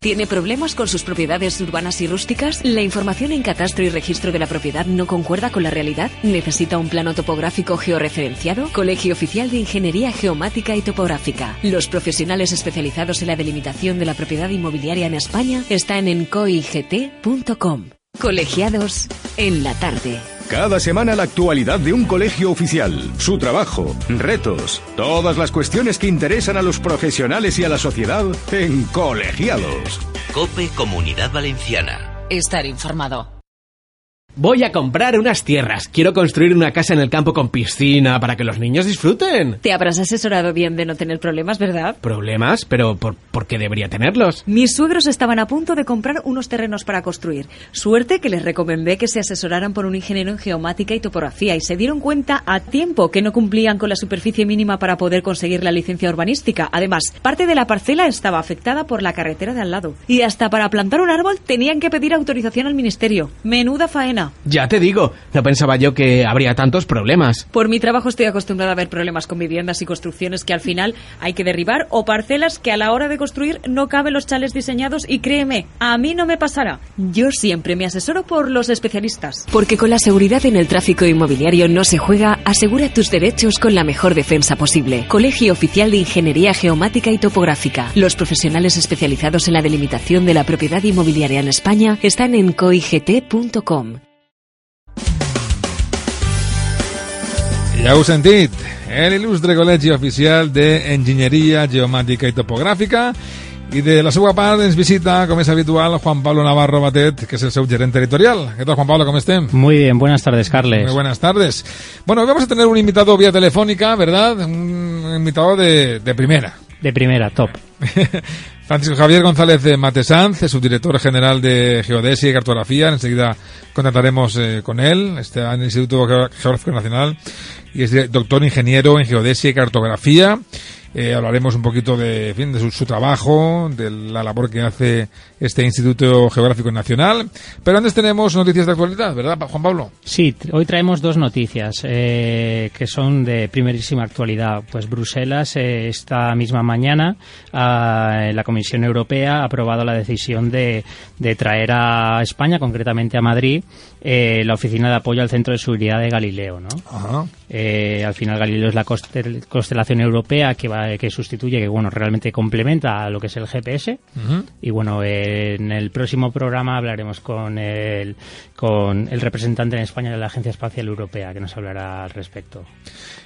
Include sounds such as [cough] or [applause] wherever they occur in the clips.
¿Tiene problemas con sus propiedades urbanas y rústicas? ¿La información en catastro y registro de la propiedad no concuerda con la realidad? ¿Necesita un plano topográfico georreferenciado? Colegio Oficial de Ingeniería Geomática y Topográfica. Los profesionales especializados en la delimitación de la propiedad inmobiliaria en España están en coigt.com. Colegiados en la tarde. Cada semana la actualidad de un colegio oficial, su trabajo, retos, todas las cuestiones que interesan a los profesionales y a la sociedad en Colegiados. Cope Comunidad Valenciana. Estar informado. Voy a comprar unas tierras. Quiero construir una casa en el campo con piscina para que los niños disfruten. Te habrás asesorado bien de no tener problemas, ¿verdad? ¿Problemas? ¿Pero por, por qué debería tenerlos? Mis suegros estaban a punto de comprar unos terrenos para construir. Suerte que les recomendé que se asesoraran por un ingeniero en geomática y topografía y se dieron cuenta a tiempo que no cumplían con la superficie mínima para poder conseguir la licencia urbanística. Además, parte de la parcela estaba afectada por la carretera de al lado. Y hasta para plantar un árbol tenían que pedir autorización al ministerio. Menuda faena. Ya te digo, no pensaba yo que habría tantos problemas. Por mi trabajo estoy acostumbrada a ver problemas con viviendas y construcciones que al final hay que derribar o parcelas que a la hora de construir no caben los chales diseñados y créeme, a mí no me pasará. Yo siempre me asesoro por los especialistas. Porque con la seguridad en el tráfico inmobiliario no se juega, asegura tus derechos con la mejor defensa posible. Colegio Oficial de Ingeniería Geomática y Topográfica. Los profesionales especializados en la delimitación de la propiedad inmobiliaria en España están en coigt.com. Ja heu sentit, el il·lustre Col·legi Oficial d'Enginyeria Geomàtica i Topogràfica i de la seva part ens visita, com és habitual, Juan Pablo Navarro Batet, que es el seu gerent territorial. ¿Qué tal, Juan Pablo? ¿Cómo estén? Muy bien, buenas tardes, Carles. Muy buenas tardes. Bueno, hoy vamos a tener un invitado vía telefónica, ¿verdad? Un invitado de, de primera. De primera, top. [laughs] Francisco Javier González de Matesanz, es subdirector general de Geodesia y Cartografía. Enseguida contactaremos eh, con él. Está en el Instituto Geográfico Nacional y es doctor ingeniero en Geodesia y Cartografía. Eh, hablaremos un poquito de, en fin, de su, trabajo, de la labor que hace este Instituto Geográfico Nacional. Pero antes tenemos noticias de actualidad, ¿verdad, Juan Pablo? Sí, hoy traemos dos noticias eh, que son de primerísima actualidad. Pues Bruselas, eh, esta misma mañana, eh, la Comisión Europea ha aprobado la decisión de, de traer a España, concretamente a Madrid, eh, la oficina de apoyo al Centro de Seguridad de Galileo, ¿no? Ajá. Eh, al final Galileo es la constel constelación europea que va que sustituye, que bueno, realmente complementa a lo que es el GPS. Uh -huh. Y bueno, eh, en el próximo programa hablaremos con el, con el representante en España de la Agencia Espacial Europea, que nos hablará al respecto.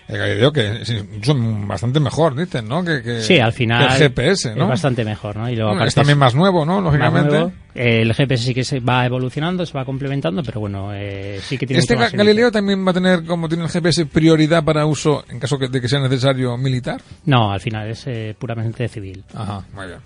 El Galileo, que son bastante mejor, dicen, ¿no? Que, que sí, al final. Que el GPS, ¿no? Es bastante mejor, ¿no? Y luego bueno, es también más nuevo, ¿no? Lógicamente. Nuevo. El GPS sí que se va evolucionando, se va complementando, pero bueno, eh, sí que tiene ¿Este Ga Galileo también va a tener, como tiene el GPS, prioridad para uso en caso de que sea necesario militar? No, al final es eh, puramente civil. Ajá, muy bien.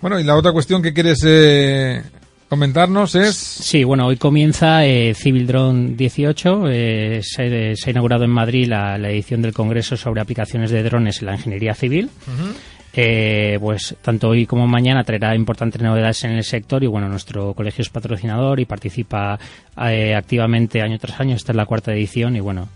Bueno, y la otra cuestión que quieres eh, comentarnos es... Sí, bueno, hoy comienza eh, Civil Drone 18. Eh, se, se, ha inaugurado en Madrid la, la, edición del Congreso sobre aplicaciones de drones en la ingeniería civil. Uh -huh. Eh, pues tanto hoy como mañana traerá importantes novedades en el sector y bueno, nuestro colegio es patrocinador y participa eh, activamente año tras año. Esta es la cuarta edición y bueno,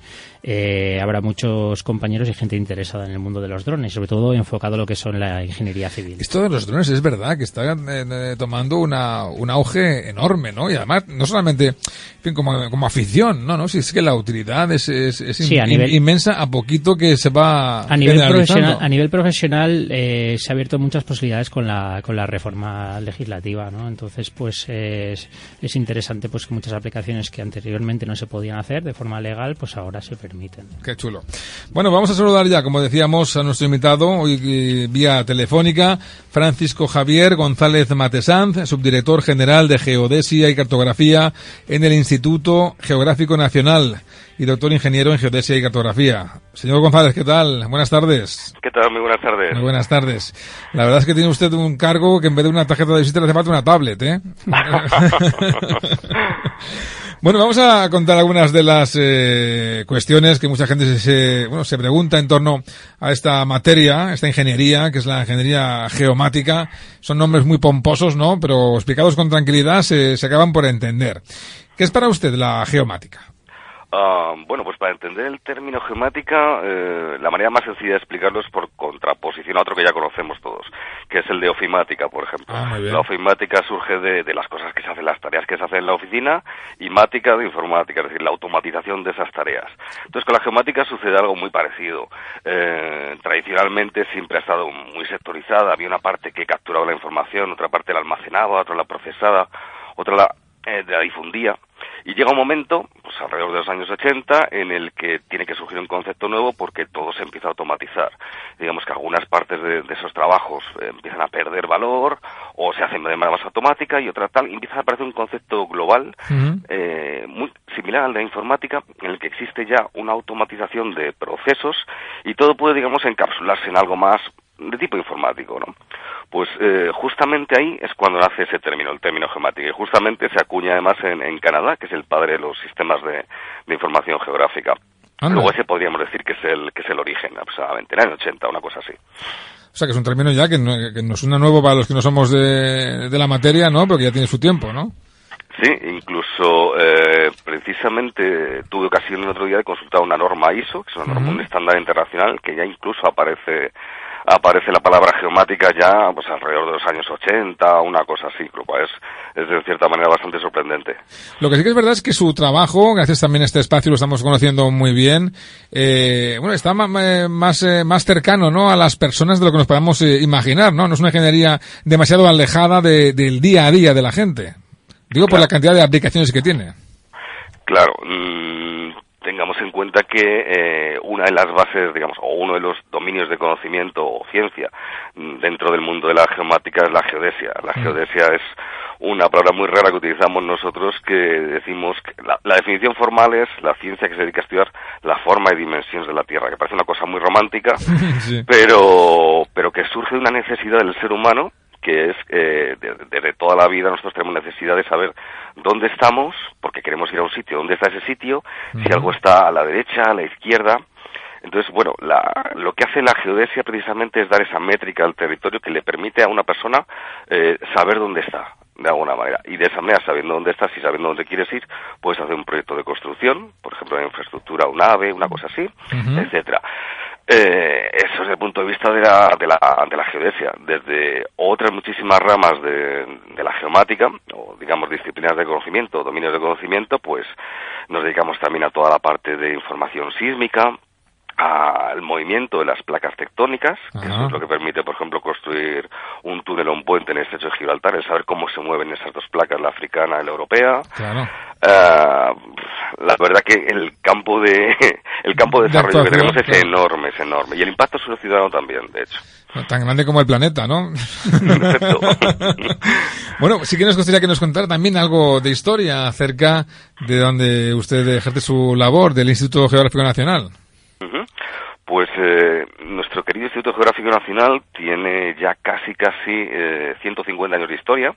eh, habrá muchos compañeros y gente interesada en el mundo de los drones, sobre todo enfocado a lo que son la ingeniería civil. Esto de los drones es verdad que está eh, tomando una, un auge enorme, ¿no? Y además, no solamente en fin, como, como afición, ¿no? ¿no? Si es que la utilidad es, es, es sí, a nivel, inmensa a poquito que se va a nivel profesional a nivel profesional eh, se ha abierto muchas posibilidades con la con la reforma legislativa no entonces pues es, es interesante pues que muchas aplicaciones que anteriormente no se podían hacer de forma legal pues ahora se permiten qué chulo bueno vamos a saludar ya como decíamos a nuestro invitado hoy vía telefónica Francisco Javier González Matesanz subdirector general de geodesia y cartografía en el Instituto Geográfico Nacional y doctor ingeniero en geodesia y cartografía. Señor González, ¿qué tal? Buenas tardes. ¿Qué tal? Muy buenas tardes. Muy buenas tardes. La verdad es que tiene usted un cargo que en vez de una tarjeta de visita le hace falta una tablet, ¿eh? [laughs] [laughs] bueno, vamos a contar algunas de las eh, cuestiones que mucha gente se, bueno, se pregunta en torno a esta materia, esta ingeniería, que es la ingeniería geomática. Son nombres muy pomposos, ¿no? Pero explicados con tranquilidad se, acaban por entender. ¿Qué es para usted la geomática? Ah, bueno, pues para entender el término geomática, eh, la manera más sencilla de explicarlo es por contraposición a otro que ya conocemos todos, que es el de ofimática, por ejemplo. Ah, la ofimática surge de, de las cosas que se hacen, las tareas que se hacen en la oficina, y mática de informática, es decir, la automatización de esas tareas. Entonces, con la geomática sucede algo muy parecido. Eh, tradicionalmente siempre ha estado muy sectorizada, había una parte que capturaba la información, otra parte la almacenaba, otra la procesaba, otra la, eh, la difundía. Y llega un momento, pues alrededor de los años 80, en el que tiene que surgir un concepto nuevo porque todo se empieza a automatizar. Digamos que algunas partes de, de esos trabajos eh, empiezan a perder valor o se hacen de manera más automática y otra tal. Y empieza a aparecer un concepto global eh, muy similar al de la informática, en el que existe ya una automatización de procesos y todo puede, digamos, encapsularse en algo más de tipo informático, ¿no? Pues eh, justamente ahí es cuando nace ese término, el término geomática, y justamente se acuña además en, en Canadá, que es el padre de los sistemas de, de información geográfica. Anda. Luego ese podríamos decir que es el que es el origen, aproximadamente, en el año 80, una cosa así. O sea, que es un término ya que, no, que nos suena nuevo para los que no somos de, de la materia, ¿no? Pero que ya tiene su tiempo, ¿no? Sí, incluso eh, precisamente tuve ocasión el otro día de consultar una norma ISO, que es una norma, un estándar internacional, que ya incluso aparece aparece la palabra geomática ya pues alrededor de los años 80, una cosa así, lo cual es, es de cierta manera bastante sorprendente. Lo que sí que es verdad es que su trabajo, gracias también a este espacio, lo estamos conociendo muy bien, eh, bueno, está ma- más, eh, más cercano, ¿no? A las personas de lo que nos podamos eh, imaginar, ¿no? No es una ingeniería demasiado alejada de- del día a día de la gente. Digo por la cantidad de aplicaciones que tiene. Claro, mm, tengamos en cuenta que eh, una de las bases, digamos, o uno de los dominios de conocimiento o ciencia mm, dentro del mundo de la geomática es la geodesia. La geodesia es una palabra muy rara que utilizamos nosotros que decimos que la, la definición formal es la ciencia que se dedica a estudiar la forma y dimensiones de la Tierra, que parece una cosa muy romántica, [laughs] Sí. pero, pero que surge de una necesidad del ser humano que es eh, de- desde toda la vida nosotros tenemos necesidad de saber dónde estamos, porque queremos ir a un sitio, dónde está ese sitio, si algo está a la derecha, a la izquierda. Entonces, bueno, la- lo que hace la geodesia precisamente es dar esa métrica al territorio que le permite a una persona eh, saber dónde está, de alguna manera. Y de esa manera, sabiendo dónde estás y sabiendo dónde quieres ir, puedes hacer un proyecto de construcción, por ejemplo, de infraestructura, un ave, una cosa así, Ujú. etcétera. Eh, eso desde el punto de vista de la, de la, de la geodesia. Desde otras muchísimas ramas de, de la geomática, o digamos disciplinas de conocimiento, dominios de conocimiento, pues nos dedicamos también a toda la parte de información sísmica, al movimiento de las placas tectónicas, que Ajá. eso es lo que permite, por ejemplo, construir un túnel o un puente en el estrecho de Gibraltar, el saber cómo se mueven esas dos placas, la africana y la europea. Claro. Ah, la verdad que el campo de [laughs] el campo de De desarrollo que tenemos es claro. enorme, es enorme. Y el impacto sobre el ciudadano también, de hecho. Tan grande como el planeta, ¿no? [laughs] Bueno, sí que nos gustaría que nos contara también algo de historia acerca de donde usted ejerce su labor, del Instituto Geográfico Nacional. Pues eh, nuestro querido Instituto Geográfico Nacional tiene ya casi, casi eh, 150 años de historia.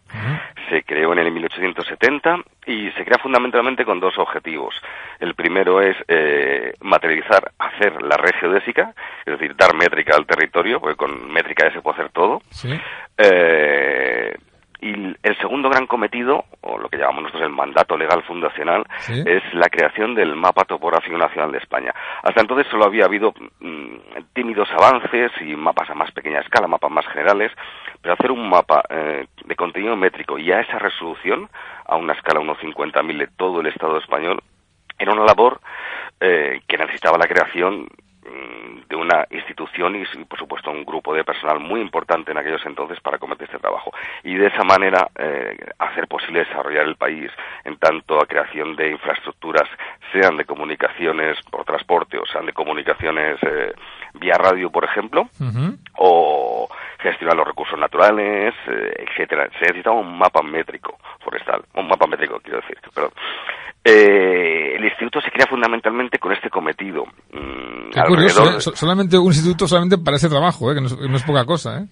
Se creó en el 1870 y se crea fundamentalmente con dos objetivos. El primero es eh, materializar, hacer la red geodésica, es decir, dar métrica al territorio, porque con métrica ya se puede hacer todo. Sí. Eh, y el segundo gran cometido, o lo que llamamos nosotros el mandato legal fundacional, Sí. es la creación del mapa topográfico nacional de España. Hasta entonces solo había habido mm, tímidos avances y mapas a más pequeña escala, mapas más generales, pero hacer un mapa eh, de contenido métrico y a esa resolución, a una escala 1.50.000 de todo el Estado español, era una labor eh, que necesitaba la creación de una institución y, por supuesto un grupo de personal muy importante en aquellos entonces para cometer este trabajo y de esa manera eh, hacer posible desarrollar el país en tanto a creación de infraestructuras sean de comunicaciones por transporte o sean de comunicaciones eh, vía radio por ejemplo o gestionar los recursos naturales, eh, etcétera. Se necesitaba un mapa métrico forestal, un mapa métrico quiero decir, perdón. Eh, el instituto se crea fundamentalmente con este cometido. mm, Qué curioso, ¿eh? So- solamente un instituto solamente para ese trabajo, ¿eh? Que no es, no es poca cosa, ¿eh?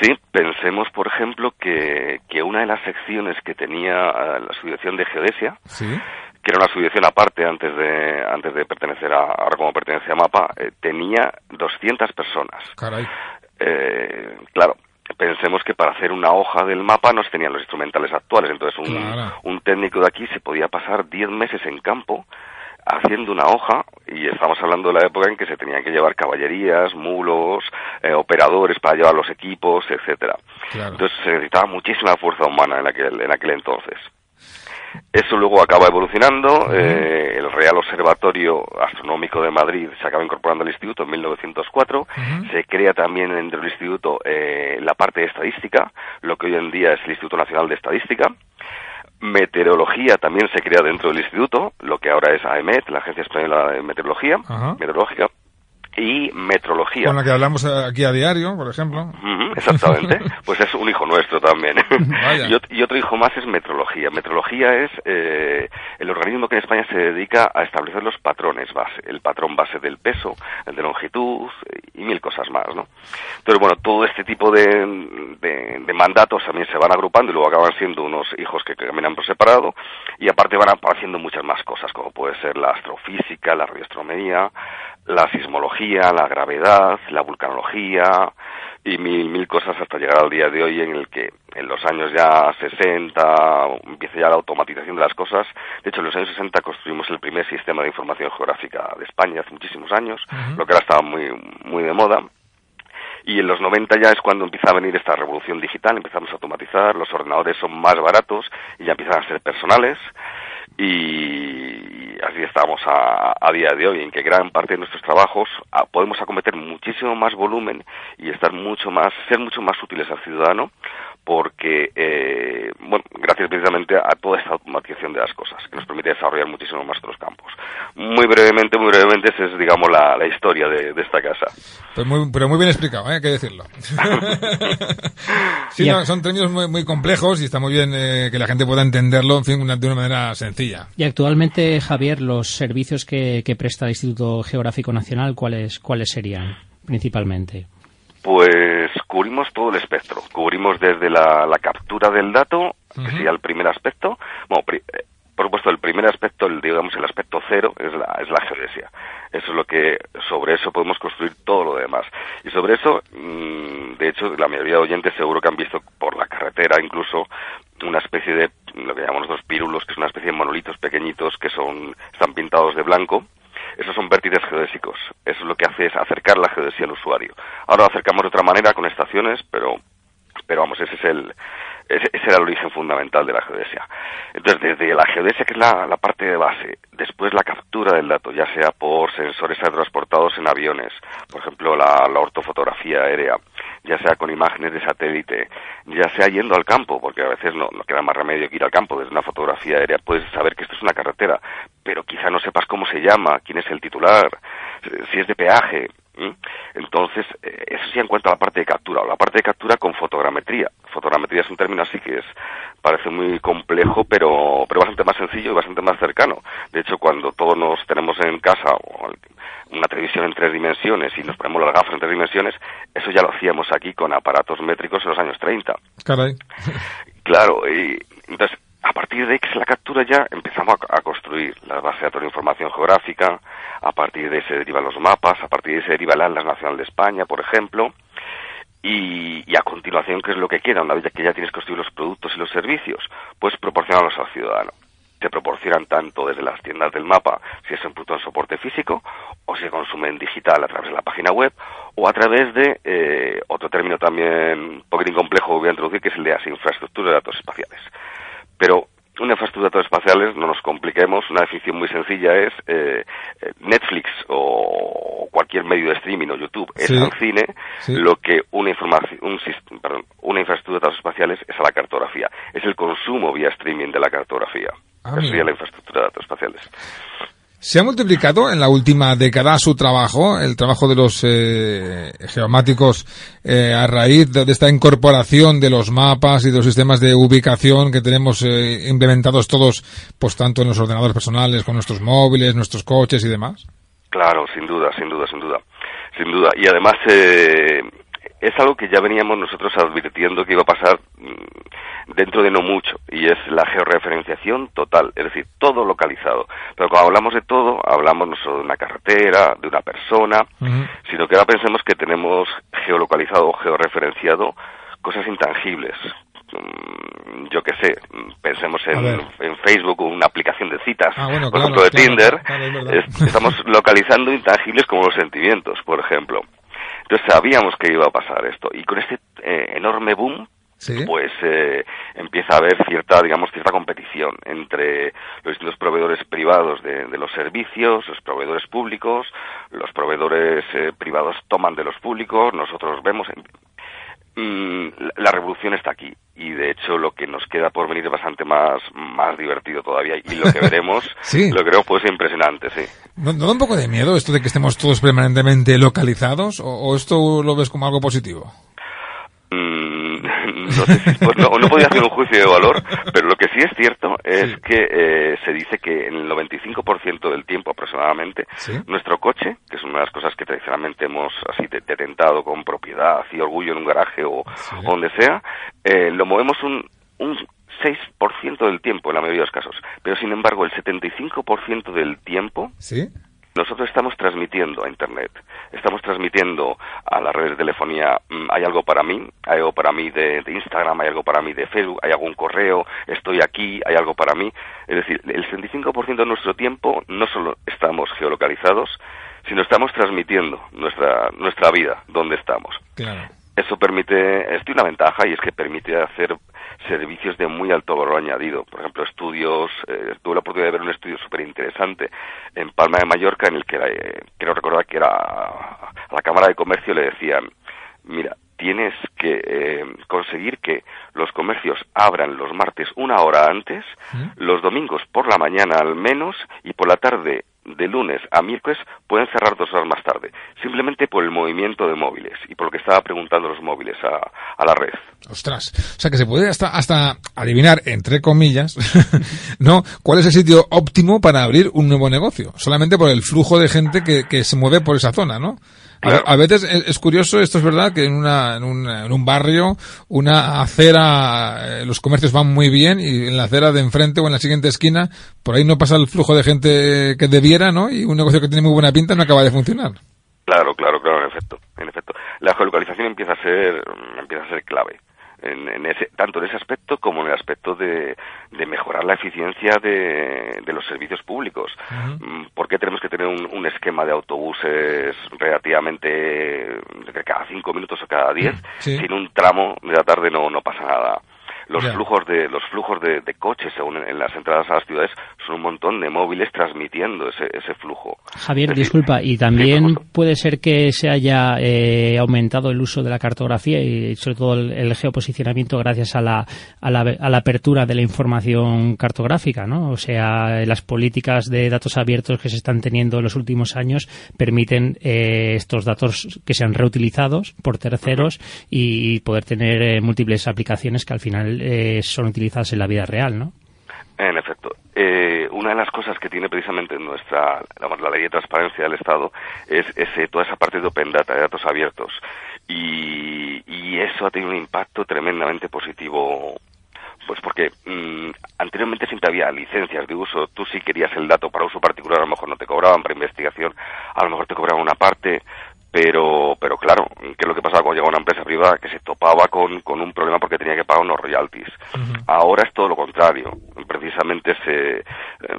Sí, pensemos, por ejemplo, que, que una de las secciones que tenía eh, la subdirección de geodesia, Sí. que era una subdirección aparte antes de antes de pertenecer a ahora como pertenece a Mapa, eh, tenía 200 personas. Caray. Eh, claro, pensemos que para hacer una hoja del mapa no se tenían los instrumentales actuales, entonces un, Claro. un técnico de aquí se podía pasar 10 meses en campo haciendo una hoja, y estamos hablando de la época en que se tenían que llevar caballerías, mulos, eh, operadores para llevar los equipos, etcétera. Entonces se necesitaba muchísima fuerza humana en aquel, en aquel entonces. Eso luego acaba evolucionando. Eh, el Real Observatorio Astronómico de Madrid se acaba incorporando al instituto en 1904. Se crea también dentro del instituto eh, la parte de estadística, lo que hoy en día es el Instituto Nacional de Estadística. Meteorología también se crea dentro del instituto, lo que ahora es AEMET, la Agencia Española de Meteorología, Meteorológica y metrología. Con la que hablamos aquí a diario, por ejemplo. exactamente. [laughs] pues es un hijo nuestro también. y, otro hijo más es metrología. Metrología es eh, el organismo que en España se dedica a establecer los patrones base. El patrón base del peso, el de longitud y mil cosas más, ¿no? Entonces, bueno, todo este tipo de, de, mandatos también se van agrupando y luego acaban siendo unos hijos que caminan por separado y aparte van haciendo muchas más cosas, como puede ser la astrofísica, la radioastronomía, la sismología, la gravedad, la vulcanología y mil, mil cosas hasta llegar al día de hoy en el que en los años ya 60 empieza ya la automatización de las cosas. De hecho, en los años 60 construimos el primer sistema de información geográfica de España hace muchísimos años, lo que ahora estaba muy, muy de moda. Y en los 90 ya es cuando empieza a venir esta revolución digital, empezamos a automatizar, los ordenadores son más baratos y ya empiezan a ser personales y así estamos a, a, día de hoy, en que gran parte de nuestros trabajos podemos acometer muchísimo más volumen y estar mucho más, ser mucho más útiles al ciudadano, porque, eh, bueno, gracias precisamente a toda esta automatización de las cosas, que nos permite desarrollar muchísimo más otros campos. Muy brevemente, muy brevemente, esa es, digamos, la, la historia de, de, esta casa. Pues muy, pero muy bien explicado, ¿eh? hay que decirlo. [laughs] sí, no, son términos muy, muy, complejos y está muy bien eh, que la gente pueda entenderlo, en fin, una, de una manera sencilla. Y actualmente, Javier, los servicios que, que presta el Instituto Geográfico Nacional, ¿cuáles, cuáles serían principalmente? Pues cubrimos todo el espectro. Cubrimos desde la, captura del dato, que sería el primer aspecto. Bueno, eh, por supuesto, el primer aspecto, el, digamos, el aspecto cero, es la, es la geodesia. Eso es lo que, sobre eso podemos construir todo lo demás. Y sobre eso, mm, de hecho, la mayoría de oyentes seguro que han visto por la carretera incluso una especie de, lo que llamamos nosotros pírulos, que es una especie de monolitos pequeñitos que son, están pintados de blanco esos son vértices geodésicos. Eso es lo que hace es acercar la geodesia al usuario. Ahora lo acercamos de otra manera con estaciones, pero, pero vamos, ese es el, ese, era el origen fundamental de la geodesia. Entonces, desde la geodesia, que es la, parte de base, después la captura del dato, ya sea por sensores transportados en aviones, por ejemplo, la, la ortofotografía aérea, ya sea con imágenes de satélite, ya sea yendo al campo, porque a veces no, no, queda más remedio que ir al campo. Desde una fotografía aérea puedes saber que esto es una carretera, pero quizá no sepas cómo se llama, quién es el titular, si es de peaje. Entonces, eh, eso sí en cuanto la parte de captura, o la parte de captura con fotogrametría. Un término así que es, parece muy complejo, pero, pero bastante más sencillo y bastante más cercano. De hecho, cuando todos nos tenemos en casa una televisión en tres dimensiones y nos ponemos las gafas en tres dimensiones, eso ya lo hacíamos aquí con aparatos métricos en los años 30. Caray. Claro, y entonces a partir de X la captura ya empezamos a, construir la base de datos de información geográfica, a partir de ahí se derivan los mapas, a partir de ahí se deriva el Atlas Nacional de España, por ejemplo, y, a continuación, ¿qué es lo que queda? Una vez que ya tienes construido los productos y los servicios, pues proporcionarlos al ciudadano. Se proporcionan tanto desde las tiendas del mapa, si es en punto de soporte físico, o se consume en digital a través de la página web, o a través de eh, otro término también un poquitín complejo voy a introducir, que es el de las infraestructuras de datos espaciales. Pero una infraestructura de datos espaciales, no nos compliquemos, una definición muy sencilla es eh, eh, Netflix o cualquier medio de streaming o YouTube es al cine, lo que una, información, un, perdón, una infraestructura de datos espaciales es a la cartografía. Es el consumo vía streaming de la cartografía. Ah, Eso sería la infraestructura de datos espaciales. Se ha multiplicado en la última década su trabajo, el trabajo de los eh, geomáticos eh, a raíz de, esta incorporación de los mapas y de los sistemas de ubicación que tenemos eh, implementados todos, pues tanto en los ordenadores personales, con nuestros móviles, nuestros coches y demás. Claro, sin duda, sin duda, sin duda, sin duda. Y además eh, es algo que ya veníamos nosotros advirtiendo que iba a pasar mm, dentro de no mucho, y es la georreferenciación total, es decir, todo localizado. Pero cuando hablamos de todo, hablamos no solo de una carretera, de una persona, sino que ahora pensemos que tenemos geolocalizado o georreferenciado cosas intangibles, mm, yo qué sé, pensemos en, en, Facebook o una aplicación de citas, ah, bueno, por claro, ejemplo de claro, Tinder, claro, es es- estamos [laughs] localizando intangibles como los sentimientos, por ejemplo. Entonces sabíamos que iba a pasar esto y con este eh, enorme boom Sí. pues eh, empieza a haber cierta, digamos, cierta competición entre los distintos proveedores privados de, de los servicios, los proveedores públicos, los proveedores eh, privados toman de los públicos, nosotros vemos. Mm, la- revolución está aquí y de hecho lo que nos queda por venir es bastante más más divertido todavía y lo que [laughs] veremos Sí. lo creo puede ser impresionante sí ¿No, no da un poco de miedo esto de que estemos todos permanentemente localizados? ¿O, o esto lo ves como algo positivo? Mm, [laughs] no, sé si- pues no, no podía hacer un juicio de valor, pero lo que sí es cierto es Sí. que eh, se dice que en el 95% del tiempo aproximadamente, Sí. nuestro coche, que es una de las cosas que tradicionalmente hemos así de- detentado con propiedad y orgullo en un garaje o, Sí. o donde sea, eh, lo movemos un, un 6% del tiempo en la mayoría de los casos. Pero sin embargo, el 75% del tiempo ¿Sí? Nosotros estamos transmitiendo a Internet, estamos transmitiendo a las redes de telefonía, mm, hay algo para mí, hay algo para mí de, de Instagram, hay algo para mí de Facebook, hay algún correo, estoy aquí, hay algo para mí. Es decir, el 75% de nuestro tiempo no solo estamos geolocalizados, sino estamos transmitiendo nuestra, nuestra vida, donde estamos. Claro. Eso permite, esto tiene una ventaja y es que permite hacer servicios de muy alto valor añadido. Por ejemplo, estudios, eh, tuve la oportunidad de ver un estudio súper interesante en Palma de Mallorca en el que eh, creo recordar que era a la Cámara de Comercio le decían, mira, tienes que eh, conseguir que los comercios abran los martes una hora antes, los domingos por la mañana al menos y por la tarde de lunes a miércoles pueden cerrar dos horas más tarde, simplemente por el movimiento de móviles y por lo que estaba preguntando los móviles a, la red. Ostras. O sea que se puede hasta, hasta adivinar, entre comillas, [laughs] ¿no? ¿Cuál es el sitio óptimo para abrir un nuevo negocio? Solamente por el flujo de gente que, que se mueve por esa zona, ¿no? A, Claro. a veces es, es curioso, esto es verdad, que en, una, en, un, en un barrio, una acera, eh, los comercios van muy bien y en la acera de enfrente o en la siguiente esquina, por ahí no pasa el flujo de gente que debiera, ¿no? Y un negocio que tiene muy buena pinta no acaba de funcionar. Claro, claro, claro, en efecto, en efecto. La geolocalización empieza a ser, empieza a ser clave. En, en ese, tanto en ese aspecto como en el aspecto de, de mejorar la eficiencia de, de los servicios públicos. Mm, ¿Por qué tenemos que tener un, un esquema de autobuses relativamente de cada cinco minutos o cada diez? Sí. Si en un tramo de la tarde no, no pasa nada. Los flujos de los flujos de, de coches según en, en las entradas a las ciudades son un montón de móviles transmitiendo ese, ese flujo. Javier, Es decir, disculpa, y también puede ser que se haya eh, aumentado el uso de la cartografía y sobre todo el, el geoposicionamiento gracias a la, a, la, a la apertura de la información cartográfica, ¿no? O sea, las políticas de datos abiertos que se están teniendo en los últimos años permiten eh, estos datos que sean reutilizados por terceros y poder tener eh, múltiples aplicaciones que al final eh, son utilizadas en la vida real, ¿no? En efecto. Eh, una de las cosas que tiene precisamente nuestra, digamos, la ley de transparencia del Estado es ese, toda esa parte de Open Data, de datos abiertos. Y, y eso ha tenido un impacto tremendamente positivo. Pues porque mm, anteriormente siempre había licencias de uso. Tú si querías el dato para uso particular, a lo mejor no te cobraban, para investigación, a lo mejor te cobraban una parte. Pero, pero claro, ¿qué es lo que pasaba cuando llegaba una empresa privada que se topaba con, con un problema porque tenía que pagar unos royalties? Ahora es todo lo contrario. Precisamente se, eh,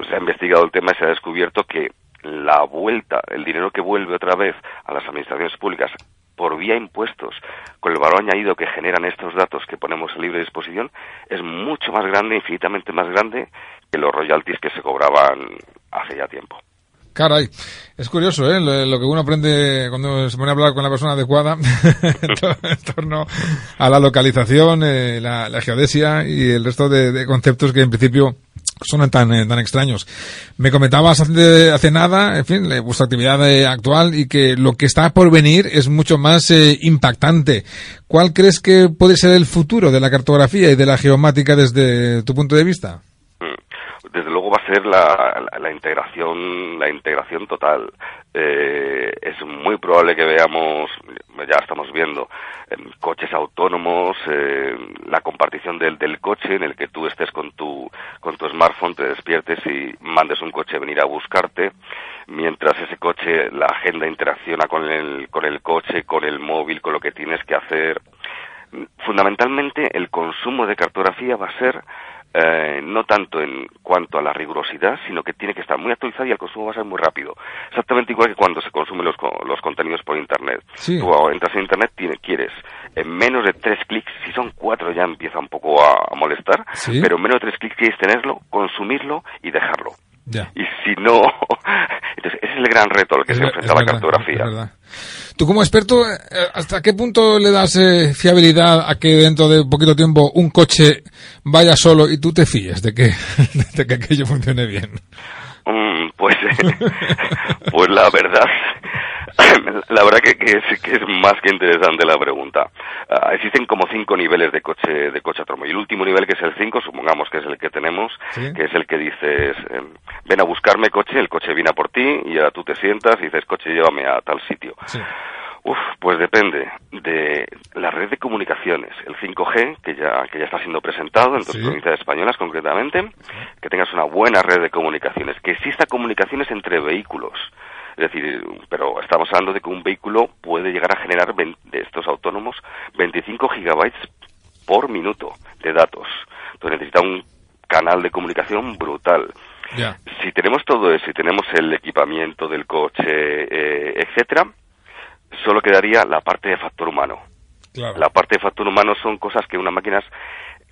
se ha investigado el tema y se ha descubierto que la vuelta, el dinero que vuelve otra vez a las administraciones públicas por vía impuestos, con el valor añadido que generan estos datos que ponemos a libre disposición, es mucho más grande, infinitamente más grande que los royalties que se cobraban hace ya tiempo. Caray, es curioso, ¿eh? Lo, que uno aprende cuando se pone a hablar con la persona adecuada en [laughs] to- en torno a la localización, eh, la, geodesia y el resto de, conceptos que en principio son tan, eh, tan extraños. Me comentabas hace, hace nada, en fin, vuestra actividad eh, actual y que lo que está por venir es mucho más eh, impactante. ¿Cuál crees que puede ser el futuro de la cartografía y de la geomática desde tu punto de vista? Mm. Desde luego va a ser la, la, la integración, la integración total. Eh, es muy probable que veamos, ya estamos viendo, em, coches autónomos, eh, la compartición del, del coche en el que tú estés con tu, con tu smartphone, te despiertes y mandes un coche a venir a buscarte, mientras ese coche, la agenda interacciona con el, con el coche, con el móvil, con lo que tienes que hacer Fundamentalmente, el consumo de cartografía va a ser eh, no tanto en cuanto a la rigurosidad, sino que tiene que estar muy actualizado y el consumo va a ser muy rápido. Exactamente igual que cuando se consumen los, los contenidos por Internet. Sí. Tú entras en Internet, tiene, quieres en menos de tres clics, si son cuatro ya empieza un poco a, a molestar, Sí. pero en menos de tres clics quieres tenerlo, consumirlo y dejarlo. Ya. Y si no, [laughs] entonces ese es el gran reto al que Es se enfrenta la cartografía. Tú como experto, eh, ¿hasta qué punto le das eh, fiabilidad a que dentro de poquito tiempo un coche vaya solo y tú te fíes de que, [laughs] de que aquello funcione bien? Pues, [laughs] pues la verdad, la verdad que, que es, que es más que interesante la pregunta. Ah, existen como cinco niveles de coche de coche autónomo y el último nivel que es el 5, supongamos que es el que tenemos, Sí. que es el que dices, em, ven a buscarme coche, el coche viene a por ti y ahora tú te sientas y dices, coche, llévame a tal sitio. Sí. Uf, pues depende de la red de comunicaciones, el 5G, que ya, que ya está siendo presentado en dos Sí. provincias españolas concretamente, que tengas una buena red de comunicaciones, que exista comunicaciones entre vehículos. Es decir, pero estamos hablando de que un vehículo puede llegar a generar de estos autónomos 25 gigabytes por minuto de datos. Entonces necesita un canal de comunicación brutal. Si tenemos todo eso, si tenemos el equipamiento del coche, eh, etcétera, solo quedaría la parte de factor humano. Claro. La parte de factor humano son cosas que una máquina es,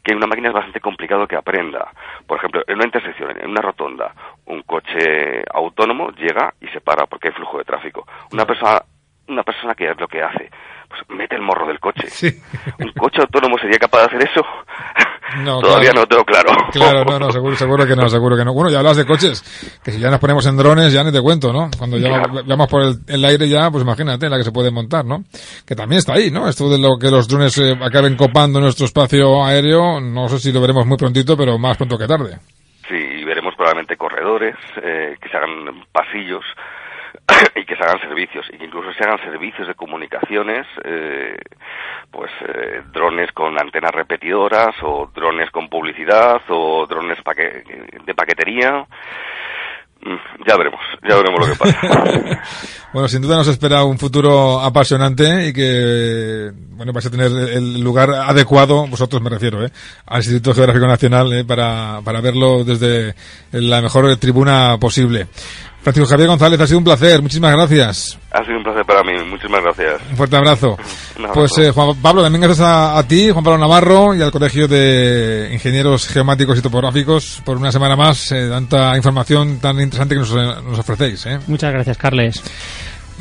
que una máquina es bastante complicado que aprenda. Por ejemplo, en una intersección, en una rotonda, un coche autónomo llega y se para porque hay flujo de tráfico. Una persona, una persona que es lo que hace, pues mete el morro del coche. Sí. ¿Un coche autónomo sería capaz de hacer eso? [laughs] No, Todavía claro. no tengo claro. Claro, no, no, seguro, seguro que no, seguro que no. Bueno, ya hablas de coches, que si ya nos ponemos en drones, ya ni te cuento, ¿no? Cuando ya Claro. vamos por el, el aire ya, pues imagínate la que se puede montar, ¿no? Que también está ahí, ¿no? Esto de lo que los drones eh, acaben copando nuestro espacio aéreo, no sé si lo veremos muy prontito, pero más pronto que tarde. Sí, y veremos probablemente corredores, eh, que se hagan pasillos [coughs] y que se hagan servicios, y que incluso se hagan servicios de comunicaciones, eh, pues eh, drones con antenas repetidoras, o drones con publicidad, o drones paque- de paquetería. Mm, Ya veremos, ya veremos lo que pasa. [laughs] Bueno, sin duda nos espera un futuro apasionante y que, bueno, vais a tener el lugar adecuado, vosotros me refiero, ¿eh? al Instituto Geográfico Nacional, ¿eh? para, para verlo desde la mejor tribuna posible. Francisco Javier González, ha sido un placer, muchísimas gracias. ha sido un placer para mí, muchísimas gracias. Un fuerte abrazo. [laughs] Un abrazo. Pues eh, Juan Pablo, también gracias a, a ti, Juan Pablo Navarro, y al Colegio de Ingenieros Geomáticos y Topográficos por una semana más, eh, tanta información tan interesante que nos, eh, nos ofrecéis. ¿eh? Muchas gracias, Carles.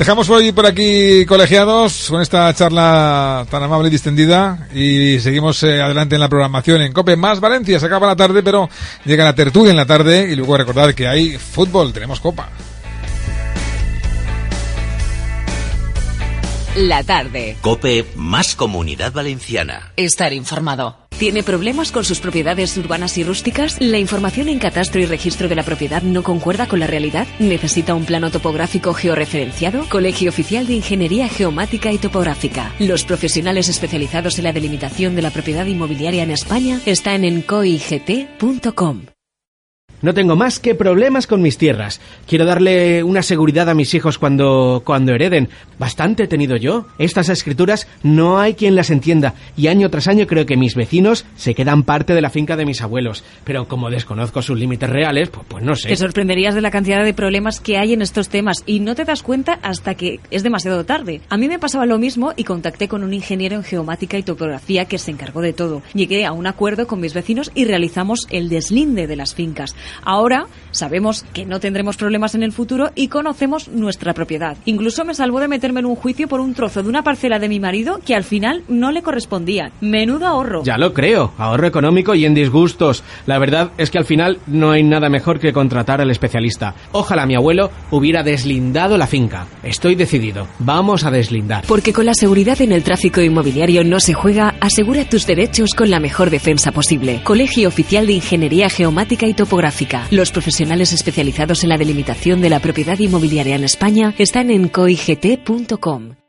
Dejamos hoy por aquí colegiados con esta charla tan amable y distendida y seguimos eh, adelante en la programación en COPE más Valencia. Se acaba la tarde, pero llega la tertulia en la tarde y luego recordad que hay fútbol, tenemos copa. La tarde. Cope más comunidad valenciana. Estar informado. ¿Tiene problemas con sus propiedades urbanas y rústicas? ¿La información en catastro y registro de la propiedad no concuerda con la realidad? ¿Necesita un plano topográfico georreferenciado? Colegio Oficial de Ingeniería Geomática y Topográfica. Los profesionales especializados en la delimitación de la propiedad inmobiliaria en España están en coigt.com. No tengo más que problemas con mis tierras. Quiero darle una seguridad a mis hijos cuando, cuando hereden. Bastante he tenido yo. Estas escrituras no hay quien las entienda. Y año tras año creo que mis vecinos se quedan parte de la finca de mis abuelos. Pero como desconozco sus límites reales, pues, pues no sé. Te sorprenderías de la cantidad de problemas que hay en estos temas y no te das cuenta hasta que es demasiado tarde. A mí me pasaba lo mismo y contacté con un ingeniero en geomática y topografía que se encargó de todo. Llegué a un acuerdo con mis vecinos y realizamos el deslinde de las fincas. Ahora sabemos que no tendremos problemas en el futuro y conocemos nuestra propiedad. Incluso me salvó de meterme en un juicio por un trozo de una parcela de mi marido que al final no le correspondía. Menudo ahorro. Ya lo creo, ahorro económico y en disgustos. La verdad es que al final no hay nada mejor que contratar al especialista. Ojalá mi abuelo hubiera deslindado la finca. Estoy decidido, vamos a deslindar. Porque con la seguridad en el tráfico inmobiliario no se juega, asegura tus derechos con la mejor defensa posible. Colegio Oficial de Ingeniería Geomática y Los profesionales especializados en la delimitación de la propiedad inmobiliaria en España están en coigt.com.